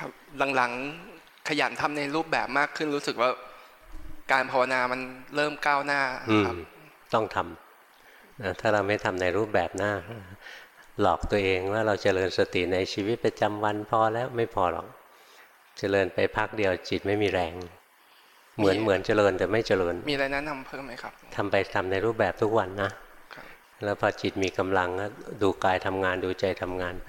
ครับหลังๆขยันทำในรูปแบบมากขึ้นรู้สึกว่าการภาวนามันเริ่มก้าวหน้าครับต้องทำนะถ้าเราไม่ทำในรูปแบบหน้า หลอกตัวเองว่าเราเจริญสติในชีวิตประจำวันพอแล้วไม่พอหรอกเจริญไปพักเดียวจิตไม่มีแรง เหมือนเหมือนเจริญแต่ไม่เจริญ มีอะไรแนะนำเพิ่มไหมครับทำไปทำในรูปแบบทุกวันนะแล้วพอจิตมีกำลังก็ดูกายทำงานดูใจทำงานไป